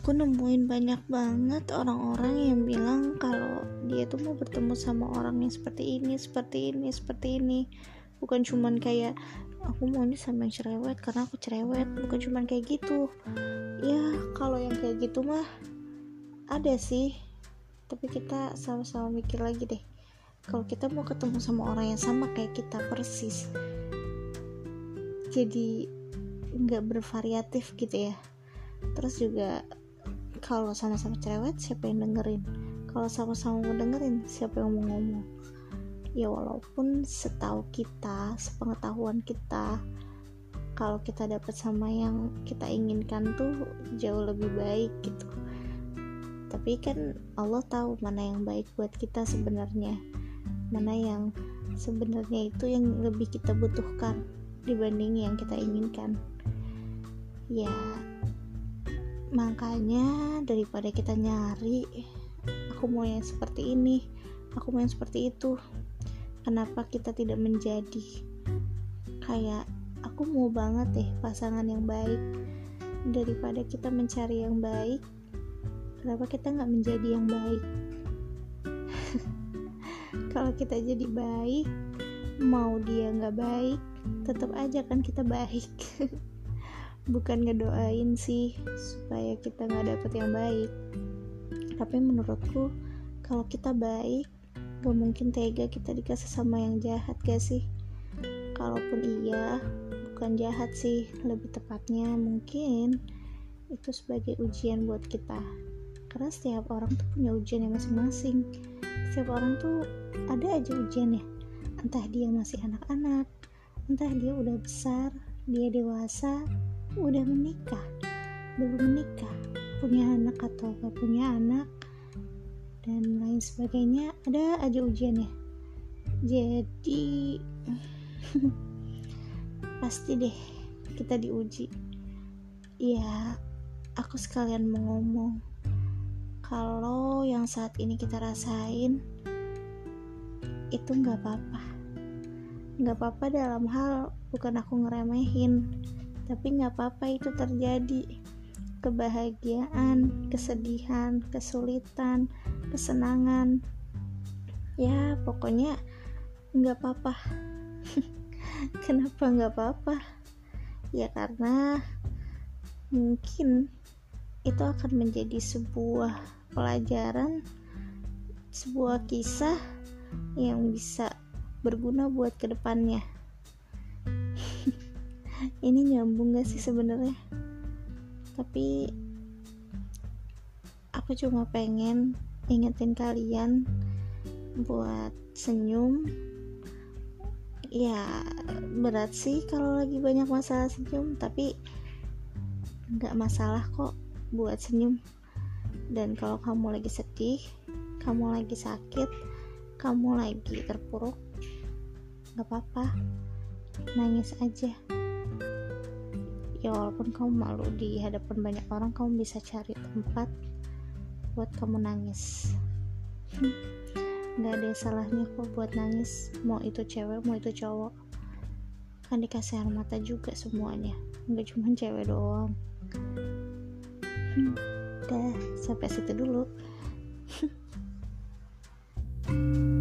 nemuin banyak banget orang-orang yang bilang kalau dia tuh mau bertemu sama orang yang seperti ini, seperti ini, seperti ini. Bukan cuman kayak aku mau ini sama yang cerewet karena aku cerewet, bukan cuman kayak gitu. Ya, kalau yang kayak gitu mah ada sih. Tapi kita sama-sama mikir lagi deh. Kalau kita mau ketemu sama orang yang sama kayak kita persis. Jadi nggak bervariatif gitu ya terus juga kalau sama-sama cerewet siapa yang dengerin? Kalau sama-sama mau dengerin siapa yang mau ngomong? Ya walaupun setahu kita sepengetahuan kita kalau kita dapat sama yang kita inginkan tuh jauh lebih baik gitu. Tapi kan Allah tahu mana yang baik buat kita sebenarnya. Mana yang sebenarnya itu yang lebih kita butuhkan dibanding yang kita inginkan. Ya makanya daripada kita nyari aku mau yang seperti ini aku mau yang seperti itu. Kenapa kita tidak menjadi kayak aku mau banget deh pasangan yang baik. Daripada kita mencari yang baik kenapa kita nggak menjadi yang baik? Kalau kita jadi baik mau dia nggak baik tetap aja kan kita baik bukan ngedoain sih supaya kita nggak dapet yang baik. Tapi menurutku kalau kita baik gak mungkin tega kita dikasih sama yang jahat gak sih? Kalaupun iya bukan jahat sih. Lebih tepatnya mungkin itu sebagai ujian buat kita. Karena setiap orang tuh punya ujian yang masing-masing. Setiap orang tuh ada aja ujiannya. Entah dia masih anak-anak entah dia udah besar dia dewasa udah menikah belum menikah punya anak atau gak punya anak dan lain sebagainya. Ada aja ujiannya. Jadi pasti deh kita diuji. Ya aku sekalian mau ngomong kalau yang saat ini kita rasain itu nggak apa-apa. Nggak apa-apa dalam hal bukan aku ngeremehin tapi nggak apa-apa itu terjadi. Kebahagiaan kesedihan kesulitan kesenangan. Ya pokoknya nggak apa-apa. Kenapa nggak apa-apa? Ya karena mungkin itu akan menjadi sebuah pelajaran sebuah kisah yang bisa berguna buat ke depannya ini nyambung gak sih sebenarnya? Tapi aku cuma pengen ingetin kalian buat senyum. Ya berat sih kalau lagi banyak masalah senyum tapi nggak masalah kok buat senyum. Dan kalau kamu lagi sedih kamu lagi sakit kamu lagi terpuruk nggak apa-apa. Nangis aja ya walaupun kamu malu di hadapan banyak orang kamu bisa cari tempat buat kamu nangis. Nggak ada salahnya kok buat nangis. Mau itu cewek mau itu cowok. Kan dikasih air mata juga semuanya. Nggak cuma cewek doang. Udah sampai situ dulu